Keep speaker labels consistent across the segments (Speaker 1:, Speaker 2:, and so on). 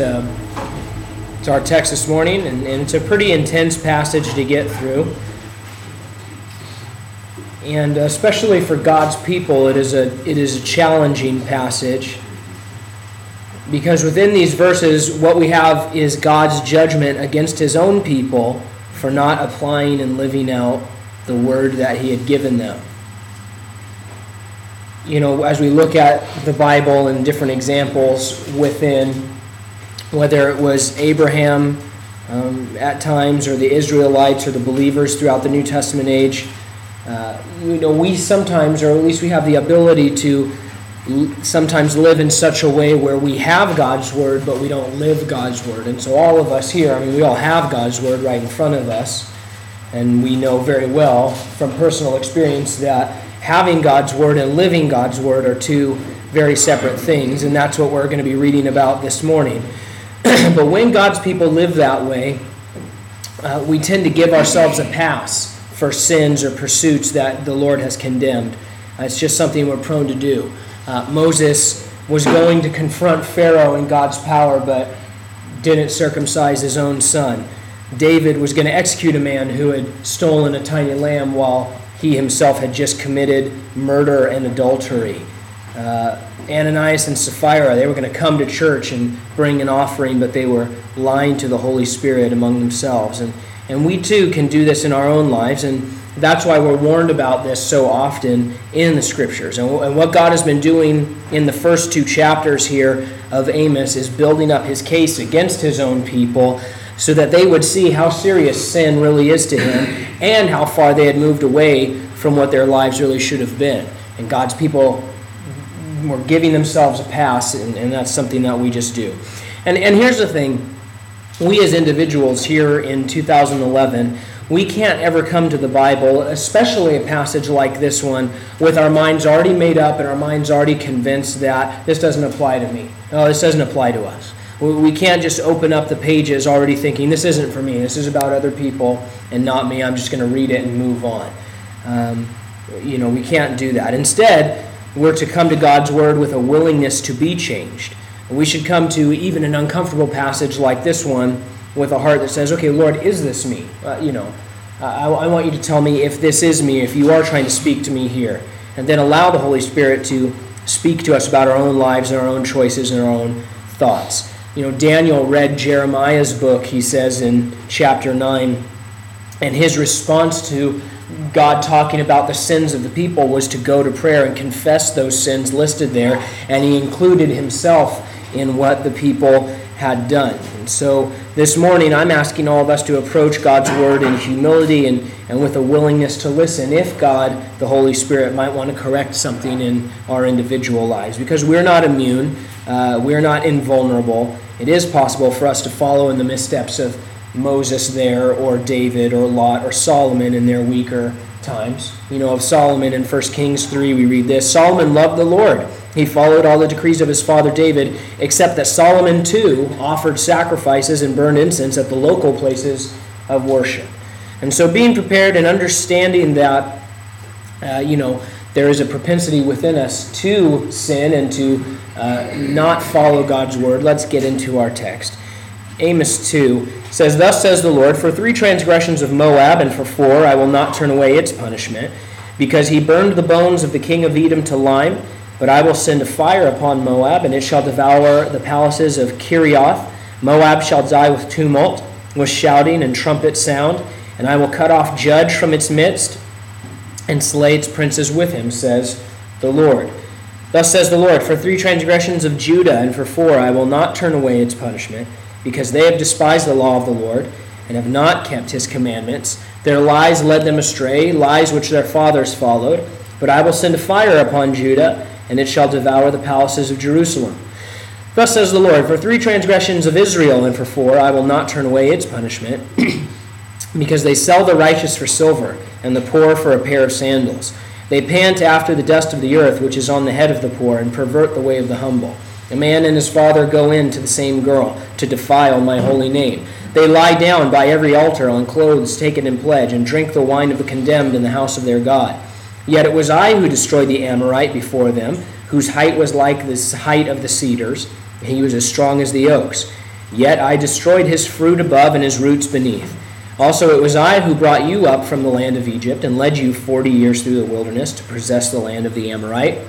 Speaker 1: Um, it's our text this morning, and, and it's a pretty intense passage to get through. And especially for God's people, it is a, it is a challenging passage because within these verses, what we have is God's judgment against his own people for not applying and living out the word that he had given them. You know, as we look at the Bible and different examples within, whether it was Abraham um, at times or the Israelites or the believers throughout the New Testament age, uh, you know, we sometimes, or at least we have the ability to sometimes live in such a way where we have God's word, but we don't live God's word. And so, all of us here, I mean, we all have God's word right in front of us. And we know very well from personal experience that having God's word and living God's word are two very separate things. And that's what we're going to be reading about this morning. but when God's people live that way, uh, we tend to give ourselves a pass for sins or pursuits that the Lord has condemned. Uh, it's just something we're prone to do. Uh, Moses was going to confront Pharaoh in God's power, but didn't circumcise his own son. David was going to execute a man who had stolen a tiny lamb while he himself had just committed murder and adultery. Uh, Ananias and Sapphira, they were going to come to church and bring an offering, but they were lying to the Holy Spirit among themselves. And, and we too can do this in our own lives. And that's why we're warned about this so often in the scriptures. And, and what God has been doing in the first two chapters here of Amos is building up his case against his own people so that they would see how serious sin really is to him and how far they had moved away from what their lives really should have been. And God's people were giving themselves a pass, and, and that's something that we just do. And, and here's the thing we as individuals here in 2011 we can't ever come to the Bible, especially a passage like this one, with our minds already made up and our minds already convinced that this doesn't apply to me. No, this doesn't apply to us. We can't just open up the pages already thinking, this isn't for me, this is about other people and not me. I'm just going to read it and move on. Um, you know, we can't do that. Instead, we're to come to God's Word with a willingness to be changed. We should come to even an uncomfortable passage like this one with a heart that says, okay, Lord, is this me? Uh, you know, I, I want you to tell me if this is me, if you are trying to speak to me here. And then allow the Holy Spirit to speak to us about our own lives and our own choices and our own thoughts. You know, Daniel read Jeremiah's book, he says in chapter 9, and his response to God talking about the sins of the people was to go to prayer and confess those sins listed there, and he included himself in what the people had done. And so this morning, I'm asking all of us to approach God's Word in humility and, and with a willingness to listen if God, the Holy Spirit, might want to correct something in our individual lives. Because we're not immune, uh, we're not invulnerable. It is possible for us to follow in the missteps of Moses there, or David, or Lot, or Solomon in their weaker times. You know, of Solomon in 1 Kings 3, we read this Solomon loved the Lord he followed all the decrees of his father David, except that Solomon too offered sacrifices and burned incense at the local places of worship. And so, being prepared and understanding that, uh, you know, there is a propensity within us to sin and to uh, not follow God's word, let's get into our text. Amos 2 says, Thus says the Lord, For three transgressions of Moab, and for four I will not turn away its punishment, because he burned the bones of the king of Edom to lime but I will send a fire upon Moab, and it shall devour the palaces of Kerioth. Moab shall die with tumult, with shouting and trumpet sound, and I will cut off judge from its midst, and slay its princes with him, says the Lord. Thus says the Lord For three transgressions of Judah, and for four I will not turn away its punishment, because they have despised the law of the Lord, and have not kept his commandments. Their lies led them astray, lies which their fathers followed. But I will send a fire upon Judah and it shall devour the palaces of Jerusalem. Thus says the Lord For three transgressions of Israel, and for four, I will not turn away its punishment, because they sell the righteous for silver, and the poor for a pair of sandals. They pant after the dust of the earth, which is on the head of the poor, and pervert the way of the humble. A man and his father go in to the same girl, to defile my holy name. They lie down by every altar on clothes taken in pledge, and drink the wine of the condemned in the house of their God. Yet it was I who destroyed the Amorite before them, whose height was like the height of the cedars, and he was as strong as the oaks. Yet I destroyed his fruit above and his roots beneath. Also, it was I who brought you up from the land of Egypt and led you forty years through the wilderness to possess the land of the Amorite.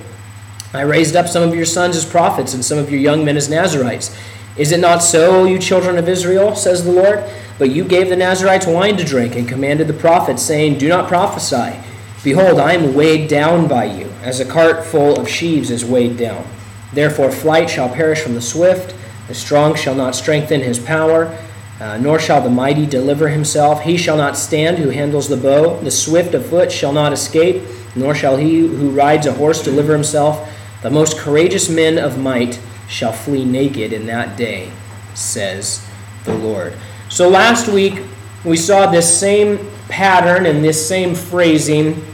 Speaker 1: I raised up some of your sons as prophets and some of your young men as Nazarites. Is it not so, you children of Israel, says the Lord? But you gave the Nazarites wine to drink and commanded the prophets, saying, Do not prophesy. Behold, I am weighed down by you, as a cart full of sheaves is weighed down. Therefore, flight shall perish from the swift the strong shall not strengthen his power, uh, nor shall the mighty deliver himself. He shall not stand who handles the bow. The swift of foot shall not escape, nor shall he who rides a horse deliver himself. The most courageous men of might shall flee naked in that day, says the Lord. So last week we saw this same pattern and this same phrasing,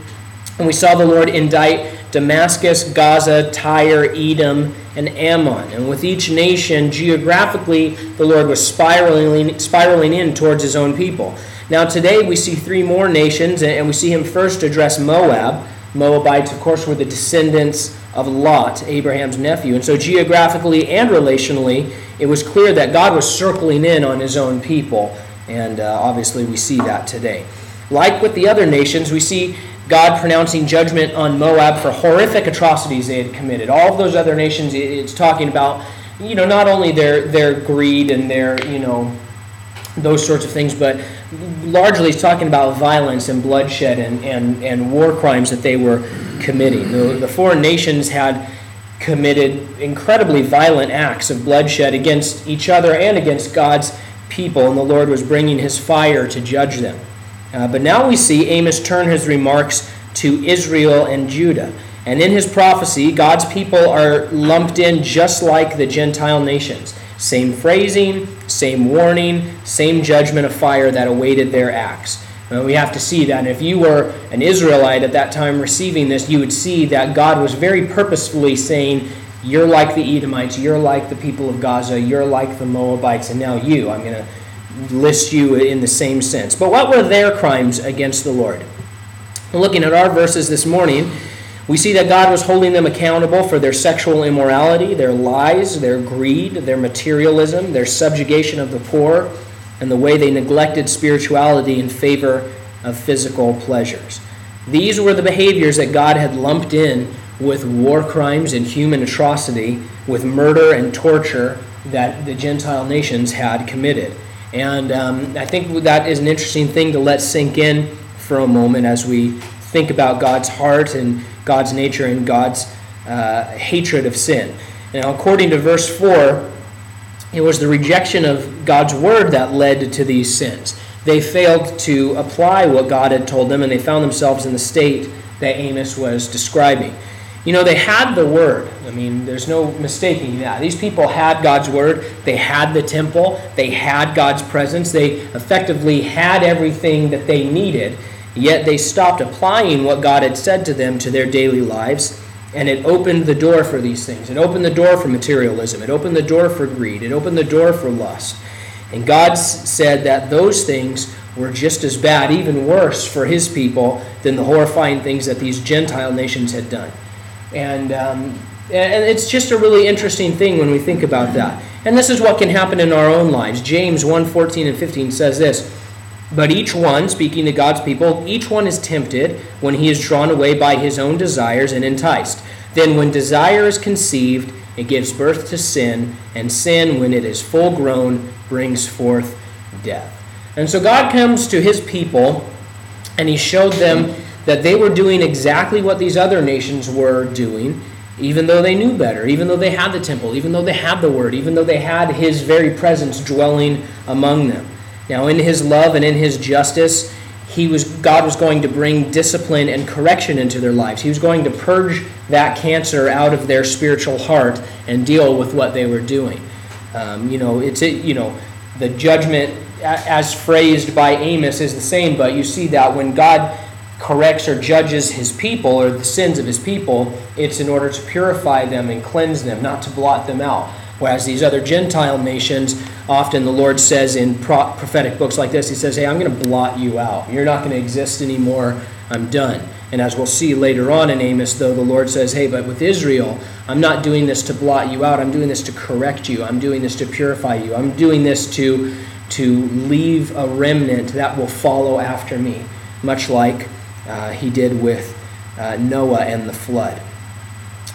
Speaker 1: and we saw the Lord indict Damascus, Gaza, Tyre, Edom, and Ammon. And with each nation, geographically, the Lord was spiraling, spiraling in towards his own people. Now, today we see three more nations, and we see him first address Moab. Moabites, of course, were the descendants of Lot, Abraham's nephew. And so, geographically and relationally, it was clear that God was circling in on his own people. And uh, obviously, we see that today. Like with the other nations, we see God pronouncing judgment on Moab for horrific atrocities they had committed. All of those other nations, it's talking about, you know, not only their, their greed and their, you know, those sorts of things, but largely it's talking about violence and bloodshed and, and, and war crimes that they were committing. The, the foreign nations had committed incredibly violent acts of bloodshed against each other and against God's people, and the Lord was bringing his fire to judge them. Uh, but now we see Amos turn his remarks to Israel and Judah. And in his prophecy, God's people are lumped in just like the Gentile nations. Same phrasing, same warning, same judgment of fire that awaited their acts. And we have to see that. if you were an Israelite at that time receiving this, you would see that God was very purposefully saying, You're like the Edomites, you're like the people of Gaza, you're like the Moabites, and now you. I'm going to list you in the same sense. But what were their crimes against the Lord? Looking at our verses this morning, we see that God was holding them accountable for their sexual immorality, their lies, their greed, their materialism, their subjugation of the poor, and the way they neglected spirituality in favor of physical pleasures. These were the behaviors that God had lumped in with war crimes and human atrocity, with murder and torture that the Gentile nations had committed. And um, I think that is an interesting thing to let sink in for a moment as we think about God's heart and God's nature and God's uh, hatred of sin. Now, according to verse 4, it was the rejection of God's word that led to these sins. They failed to apply what God had told them, and they found themselves in the state that Amos was describing. You know, they had the word. I mean, there's no mistaking that. These people had God's word. They had the temple. They had God's presence. They effectively had everything that they needed. Yet they stopped applying what God had said to them to their daily lives. And it opened the door for these things. It opened the door for materialism. It opened the door for greed. It opened the door for lust. And God said that those things were just as bad, even worse for his people, than the horrifying things that these Gentile nations had done. And, um, and it's just a really interesting thing when we think about that. And this is what can happen in our own lives. James 1 14 and 15 says this But each one, speaking to God's people, each one is tempted when he is drawn away by his own desires and enticed. Then, when desire is conceived, it gives birth to sin, and sin, when it is full grown, brings forth death. And so God comes to his people and he showed them that they were doing exactly what these other nations were doing, even though they knew better, even though they had the temple, even though they had the word, even though they had his very presence dwelling among them. Now, in his love and in his justice, he was God was going to bring discipline and correction into their lives. He was going to purge that cancer out of their spiritual heart and deal with what they were doing. Um, you know, it's you know the judgment as phrased by Amos is the same, but you see that when God corrects or judges his people or the sins of his people, it's in order to purify them and cleanse them, not to blot them out. Whereas these other Gentile nations, often the Lord says in prophetic books like this, He says, Hey, I'm going to blot you out. You're not going to exist anymore. I'm done. And as we'll see later on in Amos, though, the Lord says, Hey, but with Israel, I'm not doing this to blot you out. I'm doing this to correct you. I'm doing this to purify you. I'm doing this to, to leave a remnant that will follow after me, much like uh, he did with uh, Noah and the flood.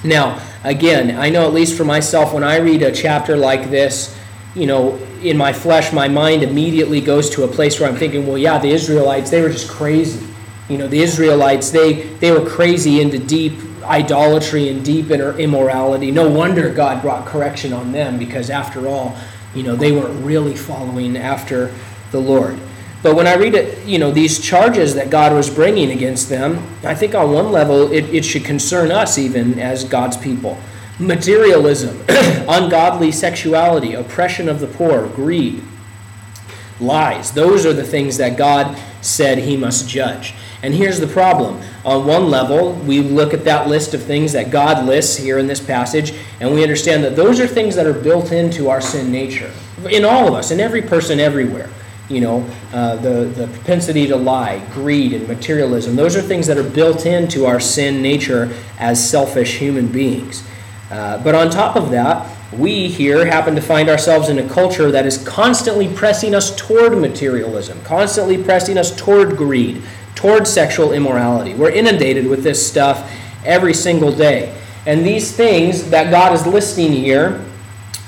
Speaker 1: Now, again, I know at least for myself, when I read a chapter like this, you know, in my flesh, my mind immediately goes to a place where I'm thinking, well, yeah, the Israelites, they were just crazy. You know, the Israelites, they, they were crazy into deep idolatry and deep inner immorality. No wonder God brought correction on them because, after all, you know, they weren't really following after the Lord. But when I read it, you know, these charges that God was bringing against them, I think on one level it, it should concern us even as God's people. Materialism, ungodly sexuality, oppression of the poor, greed, lies. Those are the things that God said he must judge. And here's the problem. On one level, we look at that list of things that God lists here in this passage, and we understand that those are things that are built into our sin nature. In all of us, in every person everywhere you know, uh, the, the propensity to lie, greed, and materialism. Those are things that are built into our sin nature as selfish human beings. Uh, but on top of that, we here happen to find ourselves in a culture that is constantly pressing us toward materialism, constantly pressing us toward greed, toward sexual immorality. We're inundated with this stuff every single day. And these things that God is listing here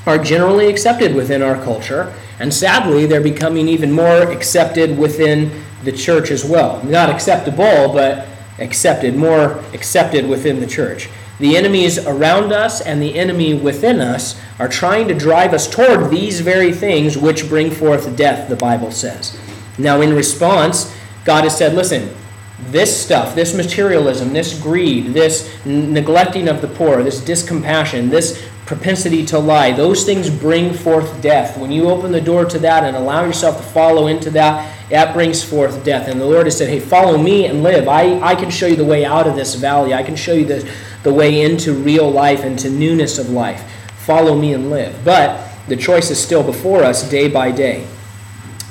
Speaker 1: are generally accepted within our culture. And sadly, they're becoming even more accepted within the church as well. Not acceptable, but accepted, more accepted within the church. The enemies around us and the enemy within us are trying to drive us toward these very things which bring forth death, the Bible says. Now, in response, God has said, listen, this stuff, this materialism, this greed, this neglecting of the poor, this discompassion, this propensity to lie. Those things bring forth death. When you open the door to that and allow yourself to follow into that, that brings forth death. And the Lord has said, Hey, follow me and live. I, I can show you the way out of this valley. I can show you the, the way into real life, into newness of life. Follow me and live. But the choice is still before us day by day.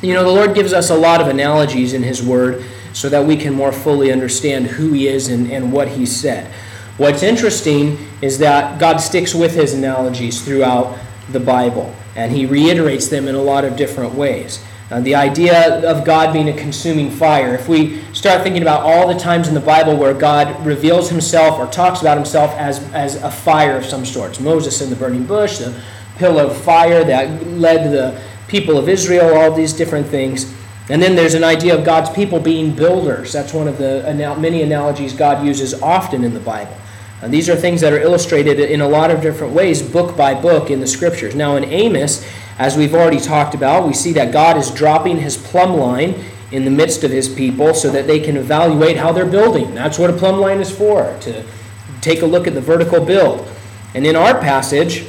Speaker 1: You know, the Lord gives us a lot of analogies in His Word so that we can more fully understand who He is and, and what He said. What's interesting is that God sticks with his analogies throughout the Bible, and he reiterates them in a lot of different ways. Uh, the idea of God being a consuming fire, if we start thinking about all the times in the Bible where God reveals himself or talks about himself as, as a fire of some sorts Moses in the burning bush, the pillar of fire that led the people of Israel, all these different things. And then there's an idea of God's people being builders. That's one of the many analogies God uses often in the Bible. And these are things that are illustrated in a lot of different ways, book by book, in the scriptures. Now, in Amos, as we've already talked about, we see that God is dropping his plumb line in the midst of his people so that they can evaluate how they're building. That's what a plumb line is for, to take a look at the vertical build. And in our passage,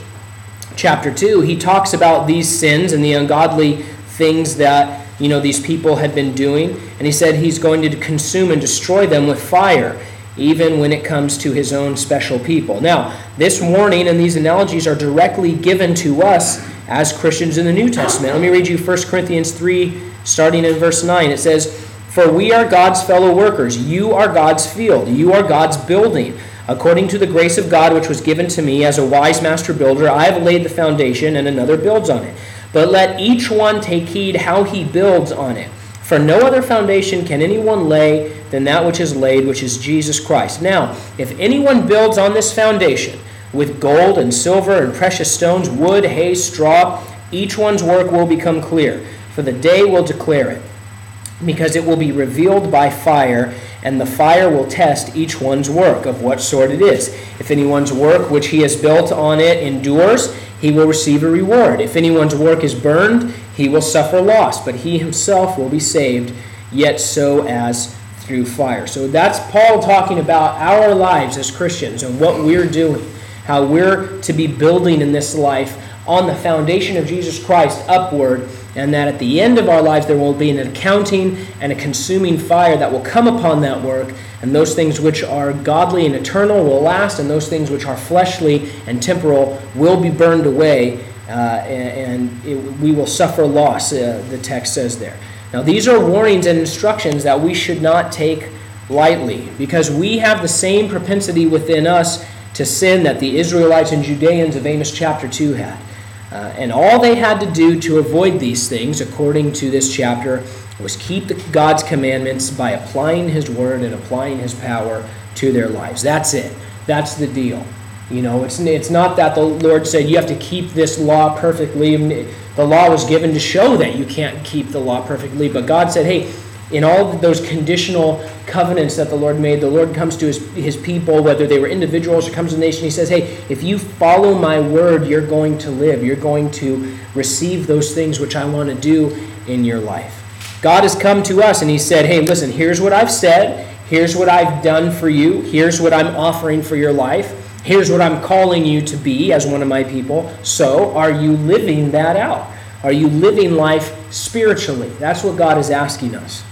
Speaker 1: chapter 2, he talks about these sins and the ungodly things that you know these people had been doing and he said he's going to consume and destroy them with fire even when it comes to his own special people. Now, this warning and these analogies are directly given to us as Christians in the New Testament. Let me read you 1 Corinthians 3, starting in verse 9. It says, For we are God's fellow workers. You are God's field. You are God's building. According to the grace of God which was given to me as a wise master builder, I have laid the foundation, and another builds on it. But let each one take heed how he builds on it. For no other foundation can anyone lay than that which is laid, which is Jesus Christ. Now, if anyone builds on this foundation with gold and silver and precious stones, wood, hay, straw, each one's work will become clear, for the day will declare it, because it will be revealed by fire, and the fire will test each one's work of what sort it is. If anyone's work which he has built on it endures, he will receive a reward. If anyone's work is burned, he will suffer loss, but he himself will be saved, yet so as through fire. So that's Paul talking about our lives as Christians and what we're doing, how we're to be building in this life on the foundation of Jesus Christ upward, and that at the end of our lives there will be an accounting and a consuming fire that will come upon that work, and those things which are godly and eternal will last, and those things which are fleshly and temporal will be burned away, uh, and, it, we will suffer loss, uh, the text says there. Now, these are warnings and instructions that we should not take lightly because we have the same propensity within us to sin that the Israelites and Judeans of Amos chapter 2 had. Uh, and all they had to do to avoid these things, according to this chapter, was keep the, God's commandments by applying His word and applying His power to their lives. That's it. That's the deal. You know, it's, it's not that the Lord said you have to keep this law perfectly. The law was given to show that you can't keep the law perfectly, but God said, hey, in all those conditional covenants that the Lord made, the Lord comes to his, his people, whether they were individuals or comes to the nation, he says, Hey, if you follow my word, you're going to live. You're going to receive those things which I want to do in your life. God has come to us and he said, Hey, listen, here's what I've said. Here's what I've done for you. Here's what I'm offering for your life. Here's what I'm calling you to be as one of my people. So, are you living that out? Are you living life spiritually? That's what God is asking us.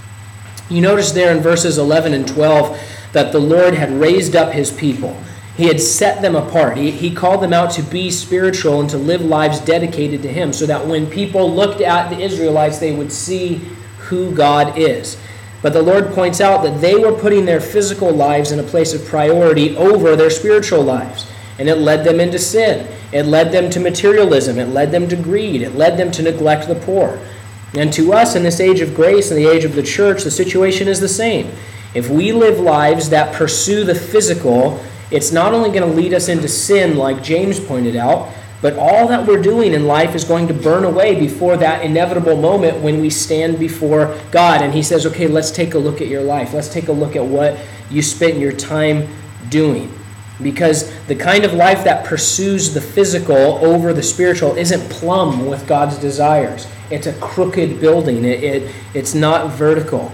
Speaker 1: You notice there in verses 11 and 12 that the Lord had raised up his people. He had set them apart. He, he called them out to be spiritual and to live lives dedicated to Him so that when people looked at the Israelites, they would see who God is. But the Lord points out that they were putting their physical lives in a place of priority over their spiritual lives. And it led them into sin. It led them to materialism. It led them to greed. It led them to neglect the poor. And to us, in this age of grace, and the age of the church, the situation is the same. If we live lives that pursue the physical, it's not only going to lead us into sin, like James pointed out, but all that we're doing in life is going to burn away before that inevitable moment when we stand before God. And He says, okay, let's take a look at your life. Let's take a look at what you spent your time doing. Because the kind of life that pursues the physical over the spiritual isn't plumb with God's desires. It's a crooked building. It, it it's not vertical.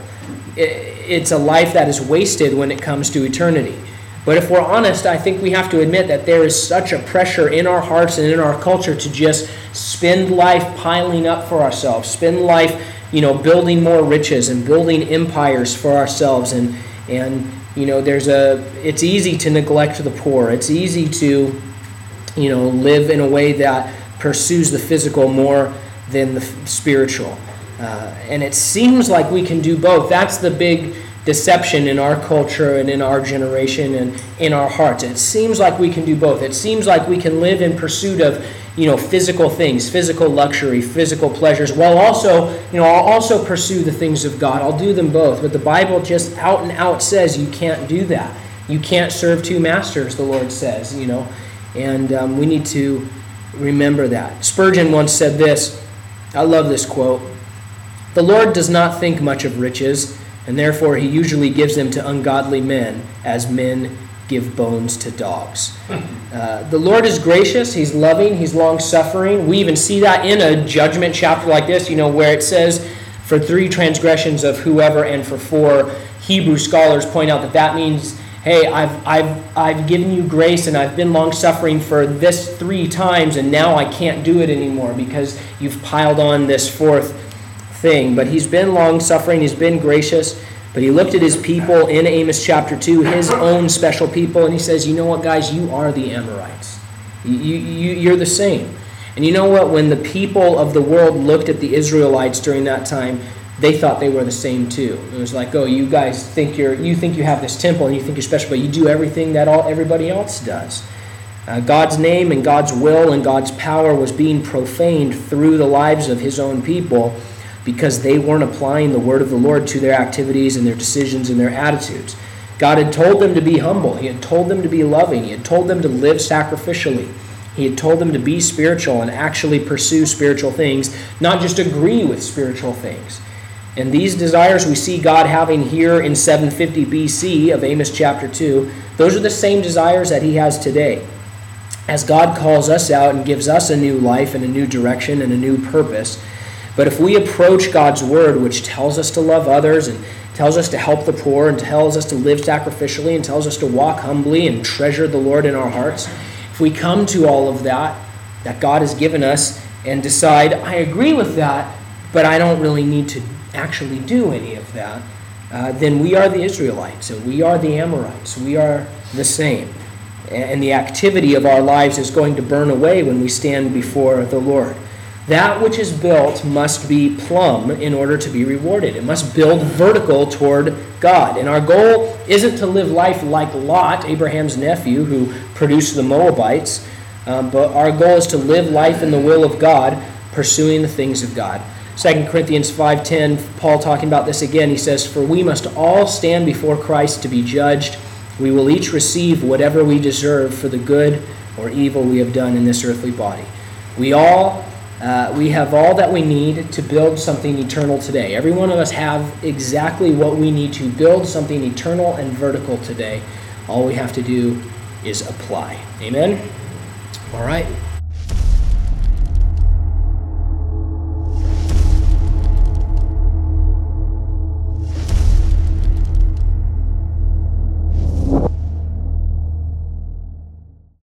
Speaker 1: It, it's a life that is wasted when it comes to eternity. But if we're honest, I think we have to admit that there is such a pressure in our hearts and in our culture to just spend life piling up for ourselves, spend life, you know, building more riches and building empires for ourselves and and you know, there's a it's easy to neglect the poor. It's easy to you know, live in a way that pursues the physical more than the spiritual. Uh, and it seems like we can do both. That's the big deception in our culture and in our generation and in our hearts. It seems like we can do both. It seems like we can live in pursuit of, you know, physical things, physical luxury, physical pleasures, while also, you know, I'll also pursue the things of God. I'll do them both. But the Bible just out and out says you can't do that. You can't serve two masters, the Lord says, you know. And um, we need to remember that. Spurgeon once said this I love this quote. The Lord does not think much of riches, and therefore he usually gives them to ungodly men, as men give bones to dogs. Uh, the Lord is gracious, He's loving, He's long suffering. We even see that in a judgment chapter like this, you know, where it says, for three transgressions of whoever and for four. Hebrew scholars point out that that means hey, I've, I've, I've given you grace and I've been long suffering for this three times, and now I can't do it anymore because you've piled on this fourth thing. But he's been long suffering, he's been gracious. But he looked at his people in Amos chapter 2, his own special people, and he says, You know what, guys? You are the Amorites. You, you, you're the same. And you know what? When the people of the world looked at the Israelites during that time, they thought they were the same too. It was like, oh, you guys think you're you think you have this temple and you think you're special, but you do everything that all everybody else does. Uh, God's name and God's will and God's power was being profaned through the lives of His own people because they weren't applying the word of the Lord to their activities and their decisions and their attitudes. God had told them to be humble. He had told them to be loving. He had told them to live sacrificially. He had told them to be spiritual and actually pursue spiritual things, not just agree with spiritual things. And these desires we see God having here in 750 BC of Amos chapter 2, those are the same desires that He has today. As God calls us out and gives us a new life and a new direction and a new purpose. But if we approach God's word, which tells us to love others and tells us to help the poor and tells us to live sacrificially and tells us to walk humbly and treasure the Lord in our hearts, if we come to all of that that God has given us and decide, I agree with that, but I don't really need to actually do any of that, uh, then we are the Israelites and we are the Amorites. We are the same. And the activity of our lives is going to burn away when we stand before the Lord. That which is built must be plumb in order to be rewarded. It must build vertical toward God. And our goal isn't to live life like Lot, Abraham's nephew, who produced the Moabites, um, but our goal is to live life in the will of God, pursuing the things of God. 2 Corinthians 5:10, Paul talking about this again, he says, "For we must all stand before Christ to be judged. We will each receive whatever we deserve for the good or evil we have done in this earthly body." We all uh, we have all that we need to build something eternal today. Every one of us have exactly what we need to build something eternal and vertical today. All we have to do is apply. Amen? All right.